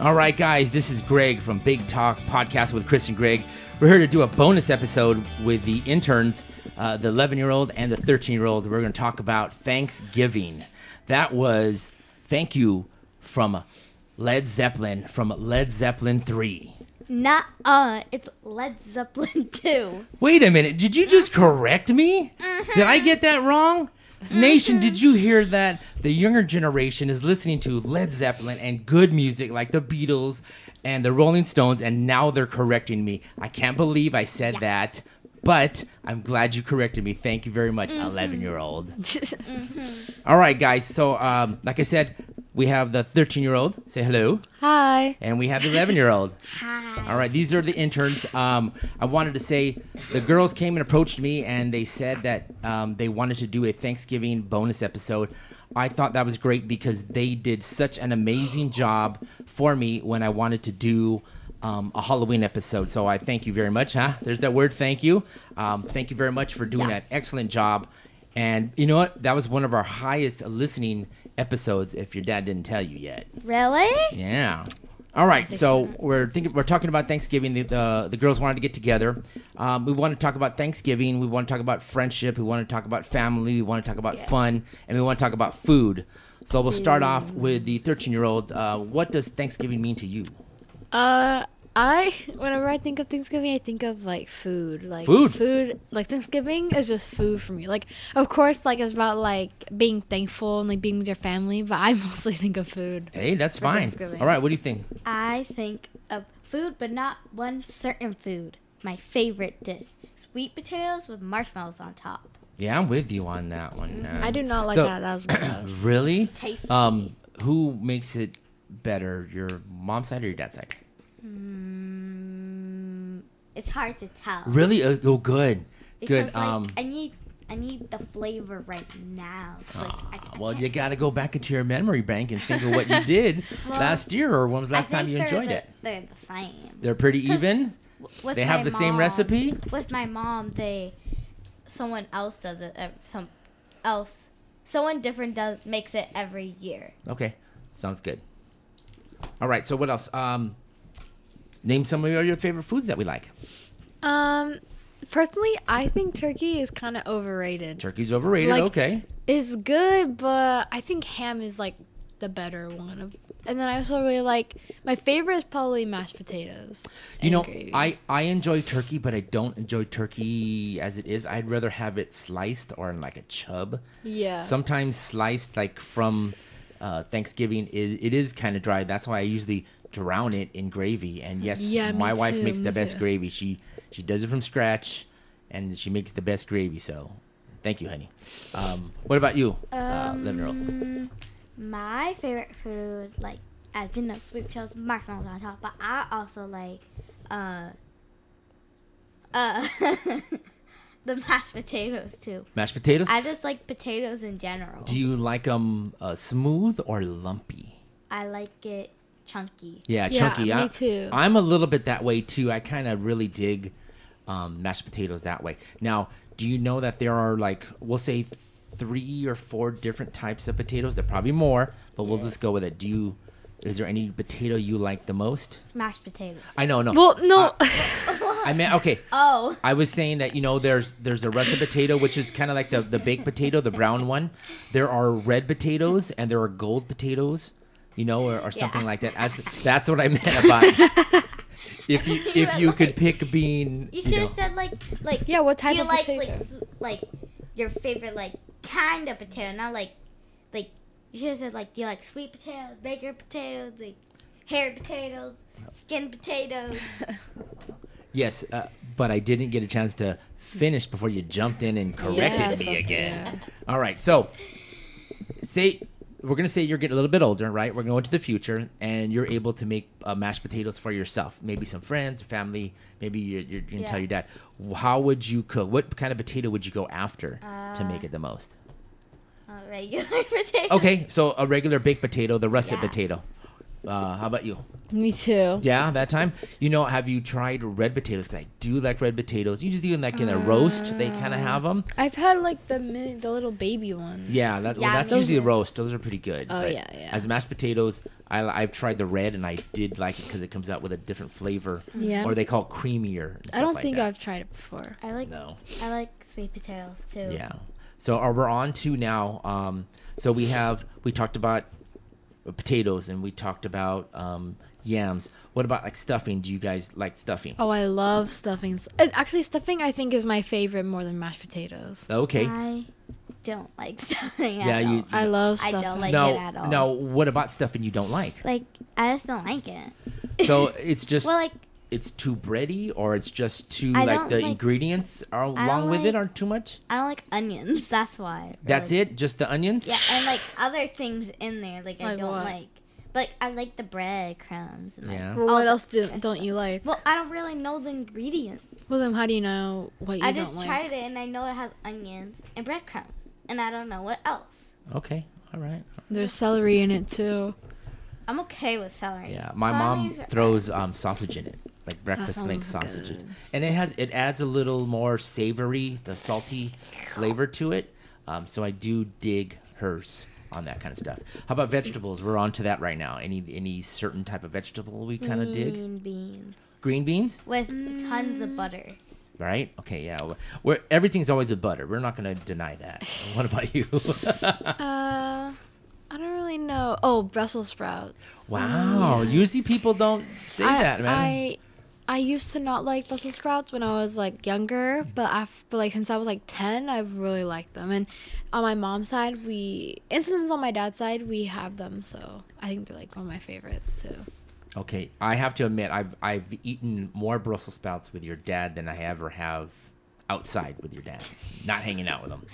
All right, guys, this is Greg from Big Talk Podcast with Chris and Greg. We're here to do a bonus episode with the interns, uh, the 11 year old and the 13 year old. We're going to talk about Thanksgiving. That was thank you from Led Zeppelin, from Led Zeppelin 3. Not uh, it's Led Zeppelin 2. Wait a minute, did you just correct me? Did I get that wrong? Nation, did mm-hmm. you hear that? The younger generation is listening to Led Zeppelin and good music like the Beatles and the Rolling Stones, and now they're correcting me. I can't believe I said Yeah. that, but I'm glad you corrected me. Thank you very much, mm-hmm. 11 year old. Mm-hmm. All right, guys. So, um, like I said, we have the 13 year old. Say hello. Hi. And we have the 11 year old. Hi. All right, these are the interns. Um, I wanted to say the girls came and approached me and they said that um, they wanted to do a Thanksgiving bonus episode. I thought that was great because they did such an amazing job for me when I wanted to do um, a Halloween episode. So I thank you very much. Huh? There's that word. Thank you. Um, thank you very much for doing that excellent job. And you know what? That was one of our highest listening episodes. If your dad didn't tell you yet. Really? Yeah. All right. So we're thinking we're talking about Thanksgiving. The the, the girls wanted to get together. Um, we want to talk about Thanksgiving. We want to talk about friendship. We want to talk about family. We want to talk about fun, and we want to talk about food. So we'll start off with the 13 year old. Uh, what does Thanksgiving mean to you? Uh, I whenever I think of Thanksgiving, I think of like food, like Food? Food, like Thanksgiving is just food for me. Like, of course, like it's about like being thankful and like being with your family, but I mostly think of food. Hey, that's fine. All right. What do you think? I think of food, but not one certain food. My favorite dish: sweet potatoes with marshmallows on top. Yeah, I'm with you on that one. man. I do not like So- that. That was good. Really? Tasty. Um, who makes it better, your mom's side or your dad's side? Mm, it's hard to tell. Really? Uh, oh, good. Because, Good. Like, um, I need I need the flavor right now. Like, I, Ah, I well, can't- you got to go back into your memory bank and think of what you did Well, last year, or when was the last time you enjoyed the- it? They're the same. They're pretty even. They have the same recipe. With my mom, they someone else does it. Uh, some else, someone different does makes it every year. Okay, sounds good. All right. So what else? Um, name some of your favorite foods that we like. Um, personally, I think turkey is kind of overrated. Turkey's overrated. Like- okay. It's good, but I think ham is like the better one. Of, and then I also really like my favorite is probably mashed potatoes. You know, gravy. I I enjoy turkey, but I don't enjoy turkey as it is. I'd rather have it sliced or in like a chub. yeah. sometimes sliced like from uh, Thanksgiving is it is kind of dry. That's why I usually drown it in gravy. And yes, Yeah, my wife too, makes the best too. gravy. She she does it from scratch, and she makes the best gravy. So, thank you, honey. Um, what about you, uh, eleven year old? Um, my favorite food, like as you know, sweet potatoes, marshmallows on top. But I also like, uh, uh, the mashed potatoes too. Mashed potatoes. I just like potatoes in general. Do you like them uh, smooth or lumpy? I like it chunky. Yeah, Yeah, chunky. me I, too. I'm a little bit that way too. I kind of really dig um, mashed potatoes that way. Now, do you know that there are like we'll say three or four different types of potatoes? There are probably more, but we'll just go with it. Do you? Is there any potato you like the most? Mashed potatoes. I know, no. well, no. I mean, okay. Oh, I was saying that you know there's there's a russet potato which is kind of like the the baked potato, the brown one. There are red potatoes and there are gold potatoes, you know, or, or something Yeah. like that. That's, that's what I meant about. if you if you could pick bean, you you should know, have said like like. yeah, what type do you of like potato? like like your favorite like kind of potato, not like like you should have said like do you like sweet potatoes, baked potatoes, like haired potatoes, skin potatoes. yes, uh, but I didn't get a chance to finish before you jumped in and corrected Yeah, me so- again. All right, so say we're gonna say you're getting a little bit older, right? We're going to the future, and you're able to make uh, mashed potatoes for yourself. Maybe some friends, family. Maybe you're, you're gonna tell your dad. How would you cook? What kind of potato would you go after to make Uh, it the most? A regular potato. Okay, so a regular baked potato, the russet Yeah. potato. Uh, how about you? Me too. Yeah, that time. You know, have you tried red potatoes? Because I do like red potatoes. You just do them like in a roast. They kind of have them. I've had like the mini, the little baby ones. Yeah, that, well, Yeah, that's those usually a roast. Those are pretty good. Oh, but yeah, yeah. As mashed potatoes, I, I've tried the red and I did like it because it comes out with a different flavor. Yeah. Or they call it creamier. and I don't like think that. I've tried it before. I like No. I like sweet potatoes too. Yeah. So are we're on to now. Um, so we have we talked about potatoes and we talked about um, yams. What about like stuffing? Do you guys like stuffing? Oh, I love stuffing. Uh, Actually, stuffing I think is my favorite more than mashed potatoes. Okay. I don't like stuffing. Yeah, at you- all. I love I stuffing. don't like no, it at all. no. What about stuffing you don't like? Like I just don't like it. So it's just well, like it's too bready, or it's just too I like the like- ingredients are along with it like- are too much. I don't like onions. That's why. That's really. it. Just the onions. Yeah, and like other things in there, like, I don't what? like. But like, I like the breadcrumbs. And, like, Yeah. Well, what else do, don't you like? Well, I don't really know the ingredients. Well, then how do you know what you I don't just like? tried it and I know it has onions and breadcrumbs, and I don't know what else. Okay. All right. There's celery in it too. I'm okay with celery. Yeah, my Celery mom throws um, sausage in it, like breakfast link sausages, good. and it has it adds a little more savory, the salty flavor to it. Um, so I do dig hers on that kind of stuff. How about vegetables? We're on to that right now. Any any certain type of vegetable we kind of dig? Green beans Green beans, with tons of butter. right? Okay, yeah. We're everything's always with butter. We're not going to deny that. what about you? Uh, I don't really know. Oh, Brussels sprouts. wow. Yeah. Usually people don't say I, that, man. I I used to not like Brussels sprouts when I was like younger, but af but like since I was like ten, I've really liked them. And on my mom's side, we and sometimes on my dad's side, we have them. So I think they're like one of my favorites too. Okay, I have to admit I've I've eaten more Brussels sprouts with your dad than I ever have outside with your dad, not hanging out with him.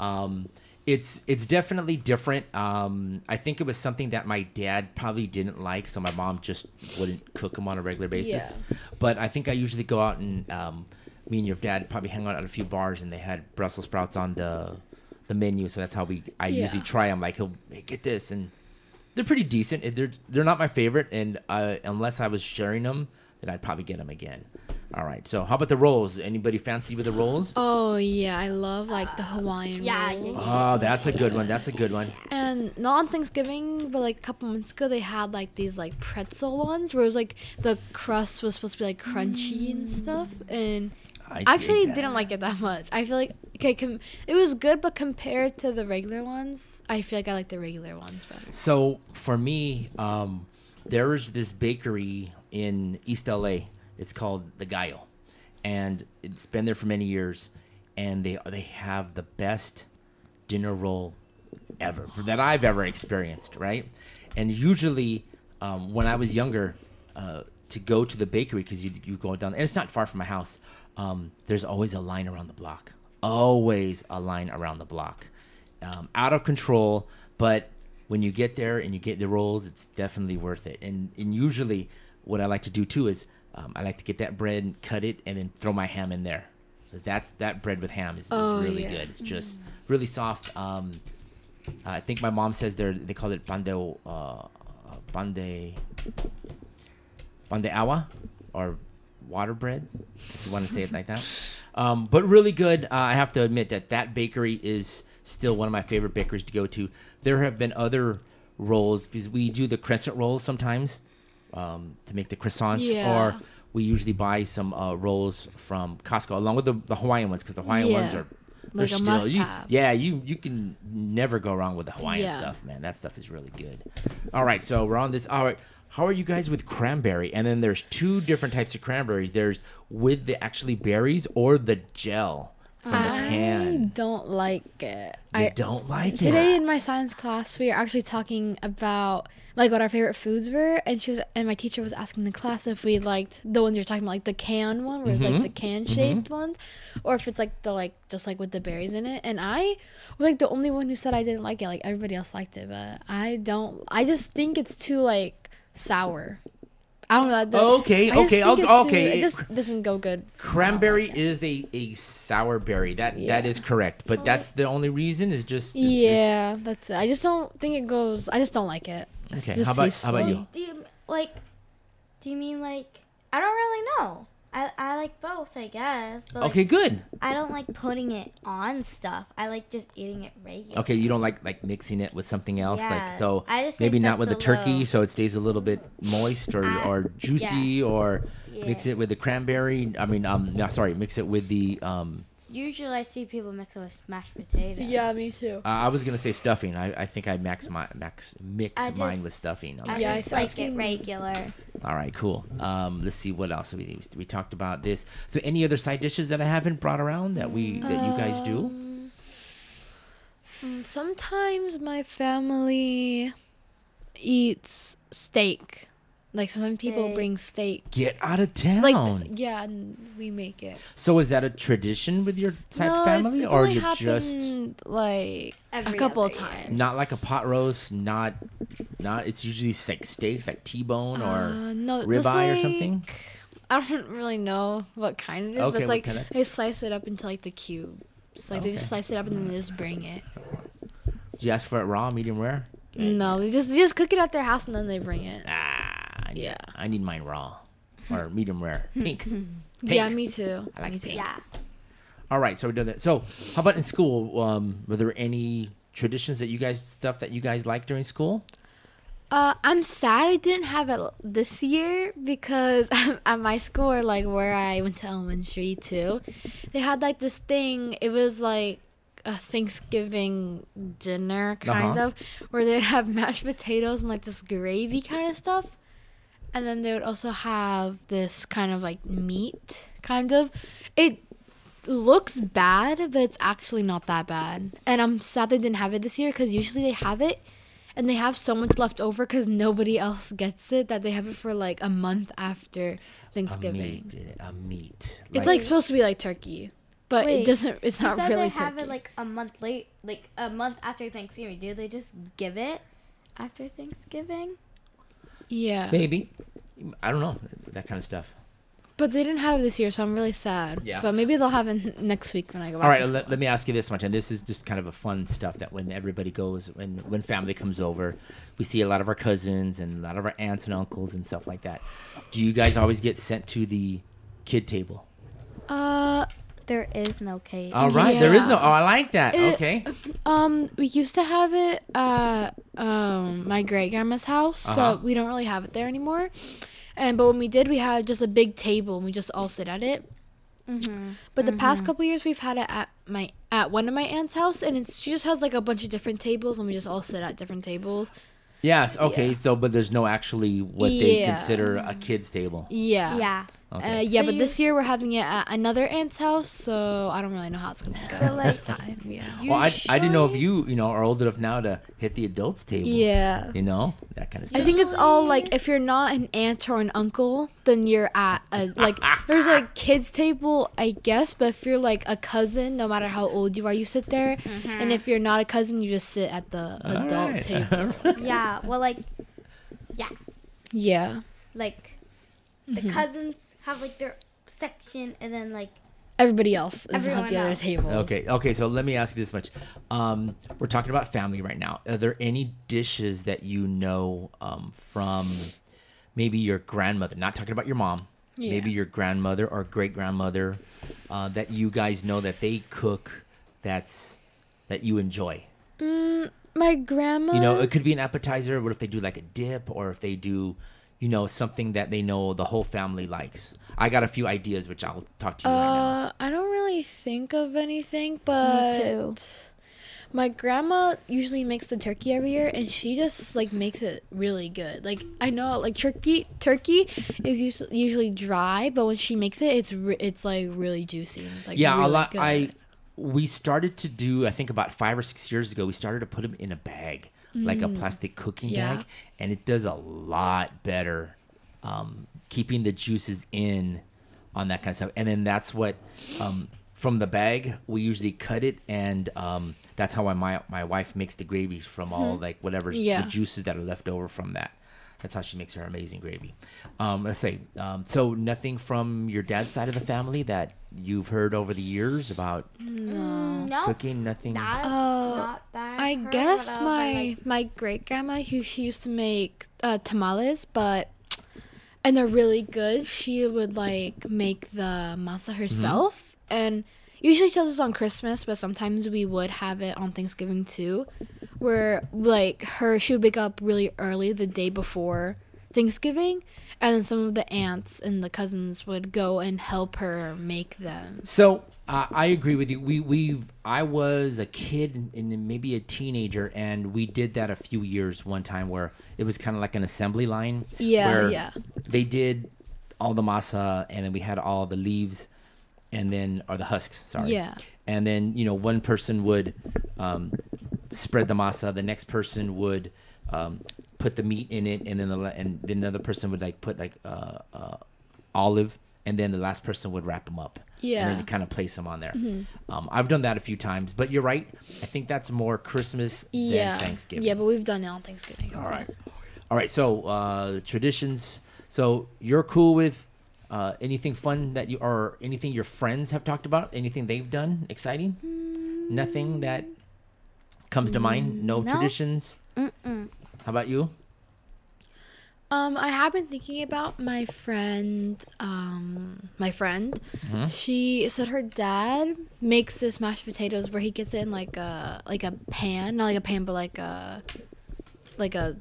Um, it's it's definitely different. Um, I think it was something that my dad probably didn't like, so my mom just wouldn't cook them on a regular basis. Yeah. But I think I usually go out and um, me and your dad probably hang out at a few bars, and they had Brussels sprouts on the the menu, so that's how we I usually try them. Like he'll hey, get this and they're pretty decent. They're they're not my favorite, and uh, unless I was sharing them, then I'd probably get them again. All right. So how about the rolls? Anybody fancy with the rolls? Oh yeah, I love like the Hawaiian yeah, yeah, rolls. yeah. Oh, that's a good one. That's a good one. And not on Thanksgiving, but like a couple months ago, they had like these like pretzel ones where it was like the crust was supposed to be like crunchy and stuff. And I I actually dig didn't like it that much. I feel like okay, com- it was good, but compared to the regular ones, I feel like I like the regular ones better. So for me, um, there is this bakery in East LA. It's called the Gallo, and it's been there for many years. And they they have the best dinner roll ever that I've ever experienced. Right, and usually um, when I was younger, uh, to go to the bakery because you you go down and it's not far from my house. Um, there's always a line around the block. Always a line around the block um, out of control. But when you get there and you get the rolls, it's definitely worth it. And and usually, what I like to do too is um, I like to get that bread and cut it and then throw my ham in there. 'Cause That's that bread with ham is, is Oh, really yeah. good. It's just really soft. Um, I think my mom says they they call it bande uh, bande pan de agua or water bread if you want to say it like that um, but really good uh, i have to admit that that bakery is still one of my favorite bakeries to go to there have been other rolls because we do the crescent rolls sometimes um, to make the croissants Yeah. or we usually buy some uh, rolls from costco along with the, the hawaiian ones because the hawaiian ones Yeah. are they're Like a still you, yeah you you can never go wrong with the hawaiian Yeah. stuff man that stuff is really good all right so we're on this all right how are you guys with cranberry and then there's two different types of cranberries there's with the actually berries or the gel from the I don't like it. you I don't like it Today in my science class, we were actually talking about like what our favorite foods were, and she was and my teacher was asking the class if we liked the ones you're talking about, like the can one, where it's Mm-hmm. like the can shaped ones, or if it's like the like just like with the berries in it. And I was like the only one who said I didn't like it. Like everybody else liked it, but I don't. I just think it's too like sour. I don't know. the- Okay, I just okay, think I'll- it's too- okay, It it- just doesn't go good. for me. I don't cranberry like it. is a, a sour berry that that Yeah. is correct but that's the only reason is just it's just- Yeah, that's it. I just don't think it goes. I just don't like it. Okay. Just How about how about you? slow. Do you like? Do you mean like? I don't really know. I, I like both, I guess. But like, Okay, good. I don't like putting it on stuff. I like just eating it regular. Okay, you don't like like mixing it with something else, like so I just maybe not with the turkey, little- so it stays a little bit moist or I- or juicy, or mix it with the cranberry. I mean, um, no, sorry, mix it with the um. Usually, I see people mix it with mashed potatoes. Yeah, me too. Uh, I was gonna say stuffing. I, I think I max my max mix I mine just- with stuffing. I Okay. Yeah, I just saw- I've like it seen- regular. All right, cool. Um, let's see what else we we talked about this. So, any other side dishes that I haven't brought around that we that you guys do? Um, Sometimes my family eats steak. Like sometimes people bring steak. Get out of town. Like yeah, and we make it. so, is that a tradition with your side no, family, it's, it's or only you happened just like Every a couple other of year. times. not like a pot roast? Not, not. It's usually like steaks, like T-bone or Uh, no, just ribeye or something. I don't really know what kind it is, Okay, but it's like kind of- they slice it up into like the cube. It's like they just slice it up and then they just bring it. Do you ask for it raw, medium rare? No, they just they just cook it at their house and then they bring it. Ah, I need, Yeah. I need mine raw or medium rare, pink. Yeah, me too. I like me too. pink. Yeah. All right, so we done that. So, how about in school? Um, were there any traditions that you guys stuff that you guys like during school? Uh, I'm sad I didn't have it this year because at my school, or like where I went to elementary too, they had like this thing. It was like a Thanksgiving dinner kind Uh-huh. of, where they'd have mashed potatoes and like this gravy kind of stuff, and then they would also have this kind of like meat kind of. It looks bad, but it's actually not that bad. And I'm sad they didn't have it this year because usually they have it and they have so much left over because nobody else gets it that they have it for like a month after thanksgiving A Thanksgiving. meat. A meat. It's like supposed to be like turkey, but Wait, it doesn't. It's You not said really they have turkey. it like a month late, like a month after Thanksgiving. Do they just give it after Thanksgiving? Yeah, maybe. I don't know that kind of stuff. but they didn't have it this year, so I'm really sad. Yeah. But maybe they'll have it next week when I go back. All right, let, let me ask you this much, and this is just kind of a fun stuff that when everybody goes, when when family comes over, we see a lot of our cousins and a lot of our aunts and uncles and stuff like that. Do you guys always get sent to the kid table? Uh, There is no cake. All right, there is no. Oh, I like that. It- okay. um, we used to have it at um my great grandma's house, Uh-huh. but we don't really have it there anymore. And but when we did, we had just a big table and we just all sit at it. Mm-hmm. But the past couple years, we've had it at my at one of my aunt's house, and it's she just has like a bunch of different tables, and we just all sit at different tables. Yes. Okay. Yeah. So, but there's no actually what they consider a kid's table. Yeah. Yeah. Okay. Uh, yeah, So but you- this year we're having it at another aunt's house, so I don't really know how it's gonna go But, like, this time. Yeah. well, I, I didn't know if you you know are old enough now to hit the adults table. Yeah. You know that kind of stuff. I think it's all like if you're not an aunt or an uncle, then you're at a like there's a kids table, I guess. But if you're like a cousin, no matter how old you are, you sit there. And if you're not a cousin, you just sit at the All adult right. table. Yeah. Well, like, yeah, Yeah, like the Mm-hmm. cousins have like their section, and then like everybody else is Everyone at the other else. table. Okay, okay. So let me ask you this much: um, We're talking about family right now. Are there any dishes that you know um, from maybe your grandmother? Not talking about your mom. Yeah. Maybe your grandmother or great grandmother uh, that you guys know that they cook. That's that you enjoy. Mm, my grandma. You know, it could be an appetizer. What if they do like a dip, or if they do, you know, something that they know the whole family likes? I got a few ideas, which I'll talk to you right now. Uh, I don't really think of anything, but too. my grandma usually makes the turkey every year, and she just like makes it really good. Like I know, like turkey, turkey is us- usually dry, but when she makes it, it's re- it's like really juicy. And it's like yeah, a really lot. Good. I we started to do. I think about five or six years ago, we started to put them in a bag, like a plastic cooking Mm. Yeah. bag, and it does a lot better, um, keeping the juices in on that kind of stuff. And then that's what um, from the bag we usually cut it, and um, that's how my my wife makes the gravy from all like whatever. Yeah. the juices that are left over from that. That's how she makes her amazing gravy. Um, let's say, um, so nothing from your dad's side of the family that you've heard over the years about no, cooking. Nothing. not, Uh, not that. I I heard guess my like- my great grandma who she used to make uh, tamales, but and they're really good. She would like make the masa herself, and usually does this on Christmas, but sometimes we would have it on Thanksgiving too, where like her she would wake up really early the day before Thanksgiving, and then some of the aunts and the cousins would go and help her make them. So uh, I agree with you. We we I was a kid and, maybe a teenager, and we did that a few years one time where it was kind of like an assembly line. Yeah, where yeah. They did all the masa, and then we had all the leaves, and then or the husks. Sorry. Yeah. And then you know one person would um, spread the masa, the next person would um, put the meat in it, and then the and then the other person would like put like uh, uh, olive, and then the last person would wrap them up. Yeah. And then kind of place them on there. Um, I've done that a few times, but you're right. I think that's more Christmas Yeah, than Thanksgiving. Yeah, but we've done it on Thanksgiving. All right. All right. So uh, traditions. So you're cool with uh, anything fun that you or anything your friends have talked about? Anything they've done exciting? Nothing that comes to mind. No, no. traditions. Mm-mm. How about you? Um, I have been thinking about my friend. Um, my friend. Mhm. She said her dad makes this mashed potatoes where he gets it in like a like a pan, not like a pan, but like a like a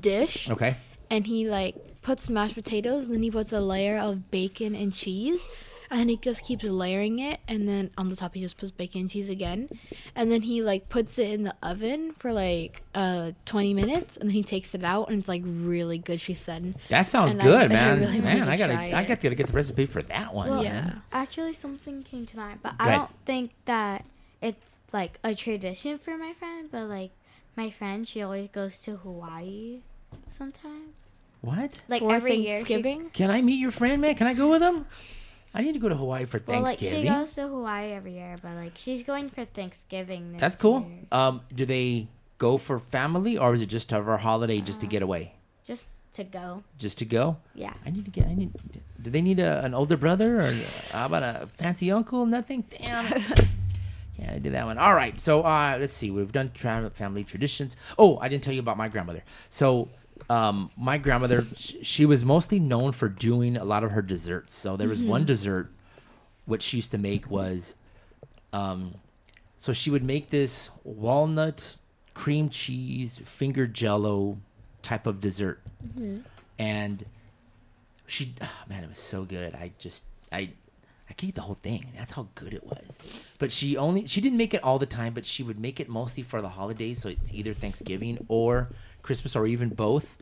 dish, Okay. and he like puts mashed potatoes, and then he puts a layer of bacon and cheese. And he just keeps layering it, and then on the top he just puts bacon and cheese again, and then he like puts it in the oven for like uh 20 minutes, and then he takes it out, and it's like really good. She said, That sounds And good, I man. really man, wanted I gotta, try I got to get the recipe for that one. Well, Yeah. man. Actually, something came to mind, but Go I ahead. don't think that it's like a tradition for my friend. But like my friend, she always goes to Hawaii sometimes. What? Like for every year, she, Thanksgiving. Can I meet your friend, man? Can I go with him? I need to go to Hawaii for well, like Thanksgiving. she goes to Hawaii every year, but like she's going for Thanksgiving. This That's cool. year, Um, do they go for family or is it just for a holiday just to get away? just to go. Just to go? Yeah. I need to get. I need. Do they need a, an older brother or how about a fancy uncle? Nothing. Damn. Yeah, I did that one. All right. So uh, let's see. We've done tra- family traditions. Oh, I didn't tell you about my grandmother. So um, my grandmother, she was mostly known for doing a lot of her desserts. So there was one dessert, what she used to make was, um, so she would make this walnut cream cheese finger jello type of dessert, and she, oh, man, it was so good. I just, I, I could eat the whole thing. That's how good it was. But she only, she didn't make it all the time, but she would make it mostly for the holidays. So it's either Thanksgiving or Christmas or even both.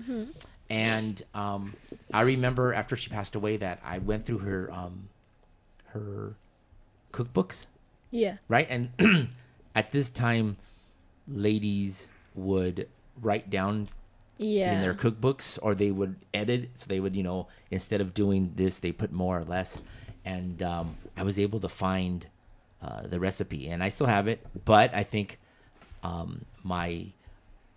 And um, I remember after she passed away that I went through her, um, her cookbooks Yeah. right? And at this time, ladies would write down Yeah. in their cookbooks or they would edit. So they would, you know, instead of doing this, they put more or less. And um, I was able to find uh, the recipe, and I still have it. But I think um, my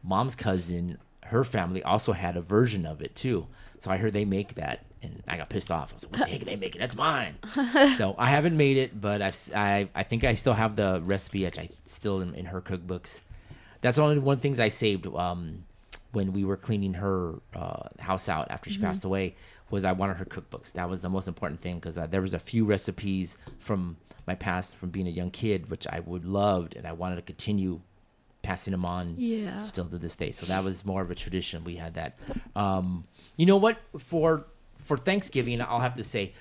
mom's cousin, her family also had a version of it too. So I heard they make that, and I got pissed off. I was like, "What the heck they making? That's mine." so I haven't made it, but I've I I think I still have the recipe, which I still in, in her cookbooks. That's only one of the things I saved um, when we were cleaning her uh, house out after she passed away. Was I wanted her cookbooks. That was the most important thing because uh, there was a few recipes from my past from being a young kid, which I would loved, and I wanted to continue passing them on Yeah. still to this day. So that was more of a tradition. We had that. Um, you know what? For for Thanksgiving, I'll have to say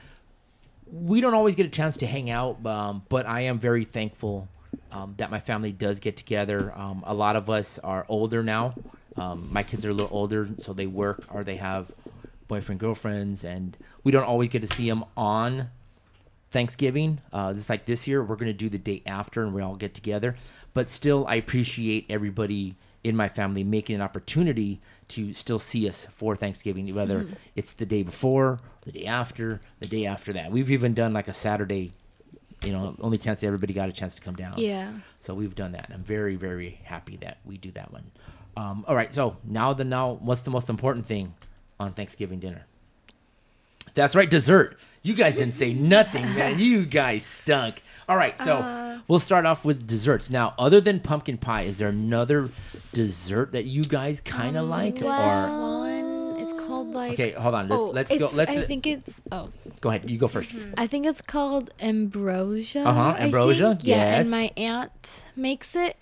we don't always get a chance to hang out, um, but I am very thankful um, that my family does get together. Um, a lot of us are older now. Um, my kids are a little older, so they work or they have boyfriend girlfriends, and we don't always get to see them on Thanksgiving. Uh, just like this year, we're gonna do the day after, and we all get together. But still, I appreciate everybody in my family making an opportunity to still see us for Thanksgiving, whether it's the day before, the day after, the day after that. We've even done like a Saturday. You know, only chance that everybody got a chance to come down. Yeah. So we've done that. I'm very, very happy that we do that one. Um, all right. So now the now, what's the most important thing on Thanksgiving dinner? That's right, dessert. You guys didn't say nothing, man. You guys stunk. All right. So Uh, we'll start off with desserts. Now, other than pumpkin pie, is there another dessert that you guys kind of like? There's Or one. It's called like. okay, hold on. Let's, Oh, let's go. Let's I think it's. Oh, go ahead. You go 1st I think it's called ambrosia. Uh-huh, ambrosia, think. Yeah, yes. and my aunt makes it,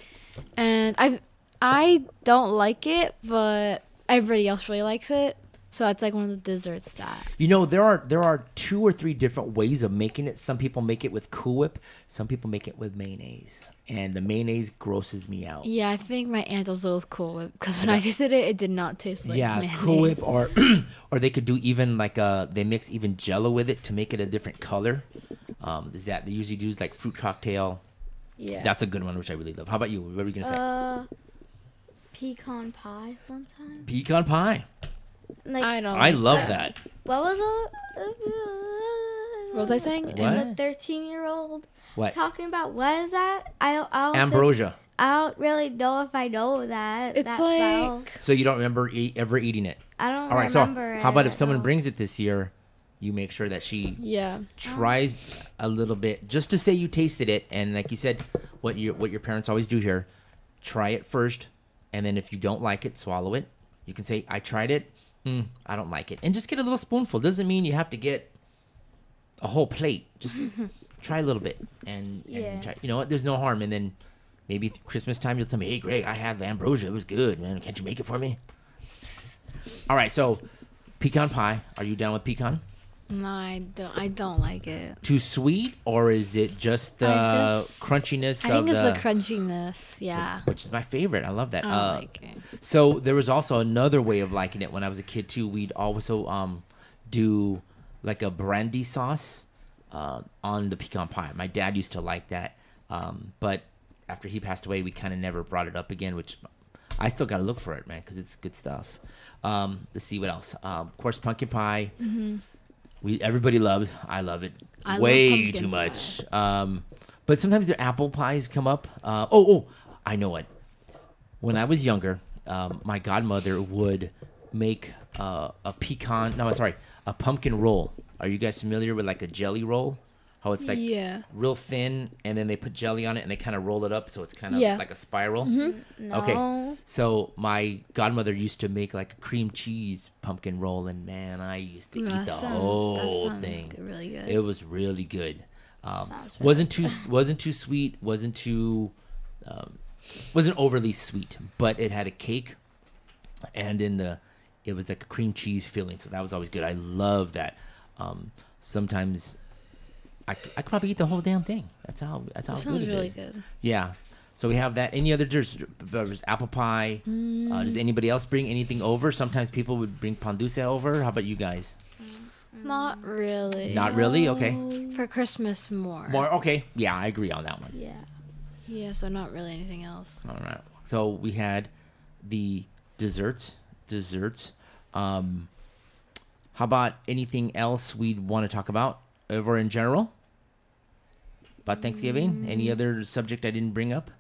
and I, I don't like it, but everybody else really likes it. So it's like one of the desserts that. You know, there are there are two or three different ways of making it. Some people make it with Cool Whip. Some people make it with mayonnaise, and the mayonnaise grosses me out. Yeah, I think my aunt was a little cool with because when I tasted it, it did not taste like yeah, mayonnaise. Cool Whip, or or they could do even like uh they mix even Jello with it to make it a different color. Um, is that they usually do like fruit cocktail? Yeah. That's a good one, which I really love. How about you? What were you gonna say? Uh, pecan pie one time. Pecan pie. Like I don't. I like love that. that. what was it? What was I saying? What? The thirteen-year-old What? talking about what is that? I. I don't think- Ambrosia. I don't really know if I know that. It's that well. like So you don't remember e- ever eating it? I don't All right. So how about it if someone at all. brings it this year, you make sure that she yeah. tries a little bit just to say you tasted it and like you said what your what your parents always do here try it first and then if you don't like it swallow it you can say i tried it mm, i don't like it. And just get a little spoonful. Doesn't mean you have to get a whole plate. Just try a little bit and, Yeah. and try, you know what? There's no harm. And then maybe christmas time you'll tell me hey greg i had the ambrosia. It was good man. Can't you make it for me? All right. So pecan pie. Are you down with pecan No, I don't. I don't like it. too sweet, or is it just the just- crunchiness I think it's the, the crunchiness. Yeah. which is my favorite. I love that. I Uh, like it. so there was also another way of liking it when I was a kid too. We'd also um do like a brandy sauce uh, on the pecan pie. My dad used to like that, um, but after he passed away, we kind of never brought it up again. Which I still got to look for it, man, because it's good stuff. Um, let's see what else. Um, of course, pumpkin pie. We everybody loves. I love it I love way pumpkin too much. Um, but sometimes their apple pies come up. Uh, oh, oh, I know what. When I was younger, um, my godmother would make uh, a pecan. No, sorry, a pumpkin roll. Are you guys familiar with like a jelly roll? How it's like yeah. real thin, and then they put jelly on it, and they kind of roll it up, so it's kind of Yeah. like a spiral. No. Okay. So my godmother used to make like a cream cheese pumpkin roll, and man, I used to Ooh, eat that the sound- that whole sounds thing. really good. It was really good. Um, really wasn't too wasn't too sweet. Wasn't too um, wasn't overly sweet, but it had a cake, and in the it was like a cream cheese filling. So that was always good. I love that. Um, sometimes I, I could probably eat the whole damn thing. That's how that's how That good it really is. good. Yeah. So we have that. Any other desserts? Apple pie. Uh, Mm. does anybody else bring anything over? Sometimes people would bring pan dulce over. How about you guys? Not really. Not really. Okay. For Christmas more. More. Okay. Yeah, I agree on that one. Yeah. Yeah, so not really anything else. All right. So we had the desserts. Desserts. Um, how about anything else we'd want to talk about over in general? About Thanksgiving? Any mm. other subject I didn't bring up?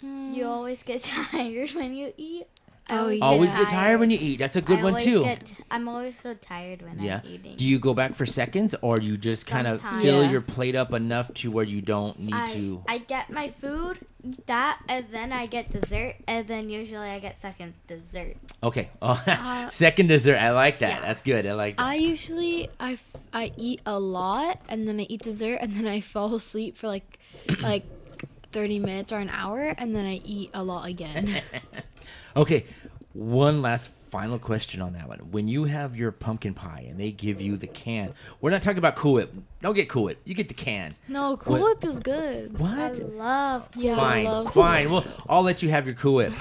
You always get tired when you eat. I Oh, yeah. Always get tired when you eat. That's a good I one too. get- I'm always so tired when Yeah. I'm eating. Do you go back for seconds, or you just kind of fill Yeah. your plate up enough to where you don't need I, to? I get my food, that, and then I get dessert, and then usually I get second dessert. Okay. Oh, Uh, second dessert. I like that. yeah. That's good. I like that. I usually I, f- I eat a lot and then I eat dessert and then I fall asleep for like like 30 minutes or an hour and then I eat a lot again. Okay, one last final question on that one. When you have your pumpkin pie and they give you the can, we're not talking about Cool Whip. Don't get Cool Whip. You get the can. no, Cool What? Whip is good. I What? love. Yeah, fine, I love fine. Well, I'll let you have your Cool Whip.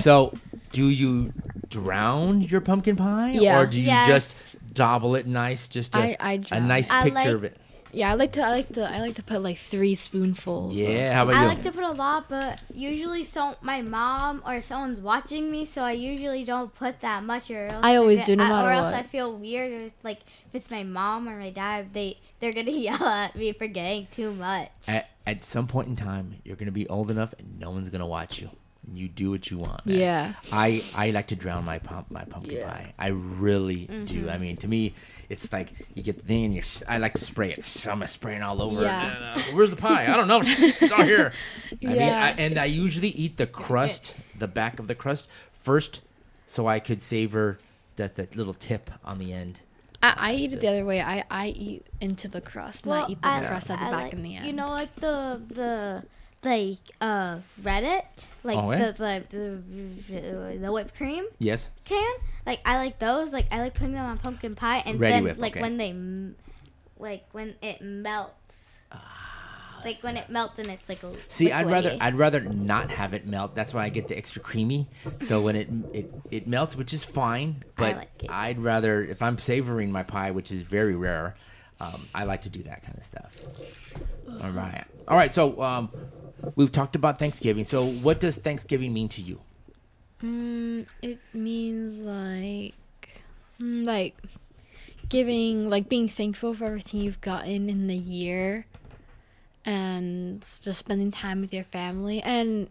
so, do you drown your pumpkin pie, Yeah. or do you Yes. just dobble it nice, just a, I- I nice I picture like- of it? Yeah, I like to I like to I like to put like 3 spoonfuls. Yeah. How about I you? like to put a lot, but usually so my mom or someone's watching me, so I usually don't put that much. Or else I always get- do, no I- matter Or else what. I feel weird. Or like if it's my mom or my dad, they they're gonna yell at me for getting too much. at, at some point in time, you're gonna be old enough and no one's gonna watch you. You do what you want. man. Yeah. I I like to drown my pump my pumpkin Yeah. pie. I really do. I mean, to me, it's like you get the thing and you. s- I like to spray it. So I'm spraying all over. Yeah. And, uh, where's the pie? I don't know. It's all here. I mean, Yeah. I, and I usually eat the crust, the back of the crust first, so I could savor that that little tip on the end. I, I eat it the other way. I, I eat into the crust, not eat the I- crust at the I back like- in the end. You know, like the the like uh Reddit, like Oh, yeah? the, like the the whipped cream Yes. can. Like I like those. Like I like putting them on pumpkin pie, and Ready then Whip, like okay. when they, like when it melts. like when it melts and it's like a Ah, See, I'd rather. I'd rather not have it melt. That's why I get the extra creamy. So when it it, it melts, which is fine, but like. I'd rather if I'm savoring my pie, which is very rare, um, I like to do that kind of stuff. All right, all right. So um, we've talked about Thanksgiving. So what does Thanksgiving mean to you? Mm, it means like, mm, like giving, like being thankful for everything you've gotten in the year, and just spending time with your family. And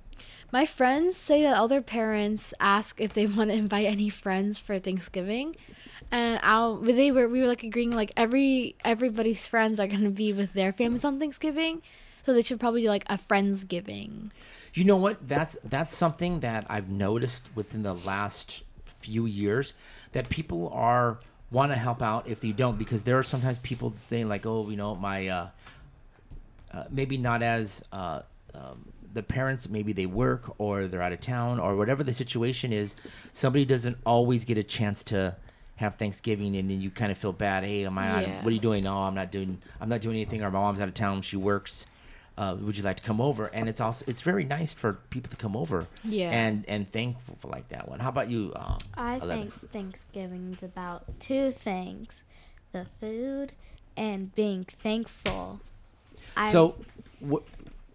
my friends say that all their parents ask if they want to invite any friends for Thanksgiving. And I'll they were we were like agreeing like every everybody's friends are gonna be with their families on Thanksgiving, so they should probably do like a friendsgiving. You know what? That's that's something that I've noticed within the last few years that people are want to help out if they don't because there are sometimes people saying like, oh, you know, my uh, uh, maybe not as uh, um, the parents maybe they work or they're out of town or whatever the situation is. Somebody doesn't always get a chance to have Thanksgiving and then you kind of feel bad. Hey, am I? Yeah. what are you doing? No, I'm not doing. I'm not doing anything. Or my mom's out of town. She works. Uh, would you like to come over? And it's also it's very nice for people to come over. Yeah. And and thankful for like that one. How about you? Um, I 11? think Thanksgiving's about two things: the food and being thankful. I, So, wh-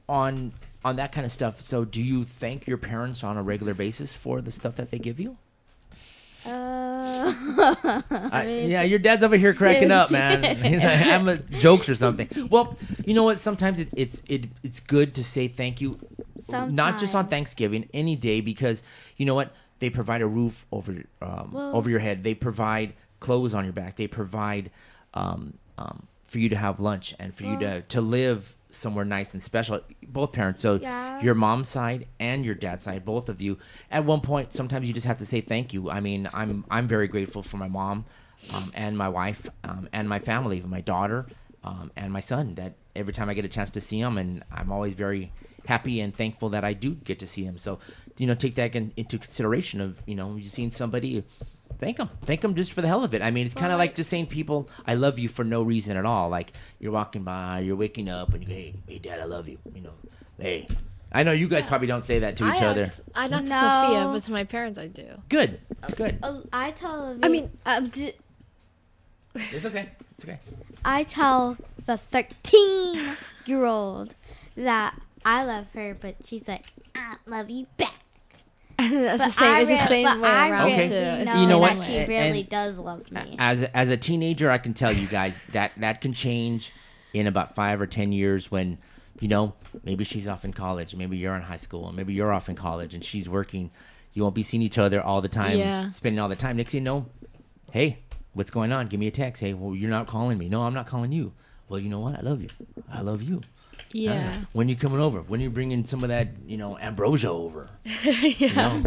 on on that kind of stuff. So, do you thank your parents on a regular basis for the stuff that they give you? Uh, I, mean, yeah, your dad's over here cracking up, man. I'm a jokes or something. Well, you know what? Sometimes it, it's it it's good to say thank you, not just on Thanksgiving, any day, because you know what? They provide a roof over um, Well- over your head. They provide clothes on your back. They provide um, um, for you to have lunch and for you to to live somewhere nice and special. Both parents. So Yeah. your mom's side and your dad's side, both of you. At one point, sometimes you just have to say thank you. I mean, I'm I'm very grateful for my mom, um, and my wife, um, and my family, my daughter, um, and my son. That every time I get a chance to see them, and I'm always very happy and thankful that I do get to see them. So, you know, take that in, into consideration of you know you've seen somebody. Thank them. Thank them just for the hell of it. I mean, it's kind of like like- just saying people, I love you for no reason at all. Like you're walking by, you're waking up, and you go, hey, hey, dad, I love you. You know, hey. I know you guys probably don't say that to each I other. act- I not to No. Sophia, but to my parents I do. Good, good. uh, I tell. I mean- um, j- It's okay. It's okay. I tell the 13 year old that I love her, but she's like, I love you back. it's But the same. I It's the same but way I around really too. Know You know what? she really And- does love me. As a, as a teenager, I can tell you guys that that can change in about five or ten years when, you know, maybe she's off in college, maybe you're in high school, and maybe you're off in college and she's working. You won't be seeing each other all the time, Yeah. spending all the time. Next thing you know, hey, what's going on? Give me a text. Hey, well, you're not calling me. No, I'm not calling you. Well, you know what? I love you. I love you. Yeah. Ah, When you coming over? When you bringing some of that, you know, ambrosia over? yeah. You know,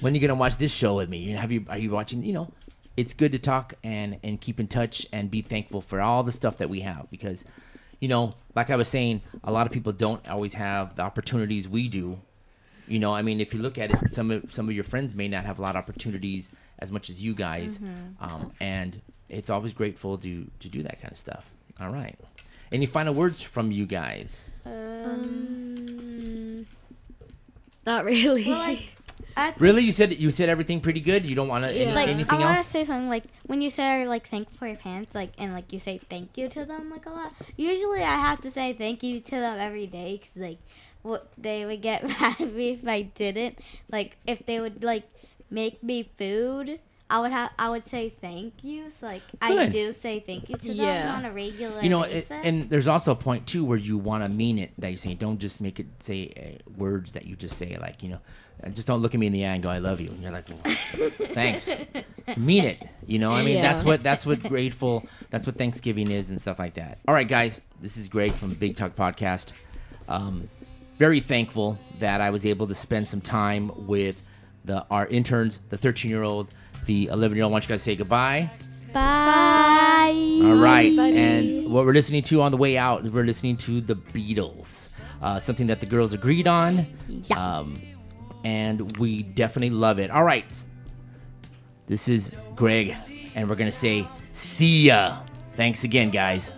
when you gonna watch this show with me? You Have you are you watching? You know, it's good to talk and and keep in touch and be thankful for all the stuff that we have because, you know, like I was saying, a lot of people don't always have the opportunities we do. You know, I mean, if you look at it, some of some of your friends may not have a lot of opportunities as much as you guys, um, and it's always grateful to to do that kind of stuff. All right. Any final words from you guys? Um, not really. Well, like, I Really, you said you said everything pretty good. You don't want to Yeah. like anything I want else? to say something like when you say like thankful for your parents like and like you say thank you to them like a lot. Usually I have to say thank you to them every day because like what they would get mad at me if I didn't. Like if they would like make me food I would have I would say thank you. So like I do say thank you to them Yeah. on a regular you know, it, and there's also a point too where you want to mean it. That you say, don't just make it say uh, words that you just say like you know, uh, just don't look at me in the eye and go, "I love you," and you're like, well, "Thanks." mean it. You know, I mean, that's what that's what grateful. That's what Thanksgiving is and stuff like that. All right, guys, this is Greg from Big Talk Podcast. Um, very thankful that I was able to spend some time with the our interns, the 13 year old, the 11 year old. Why don't you guys say goodbye? Bye. All right, and what we're listening to on the way out, we're listening to the Beatles, uh, something that the girls agreed on, Yeah. um, and we definitely love it. All right, this is Greg, and we're gonna say see ya. Thanks again, guys.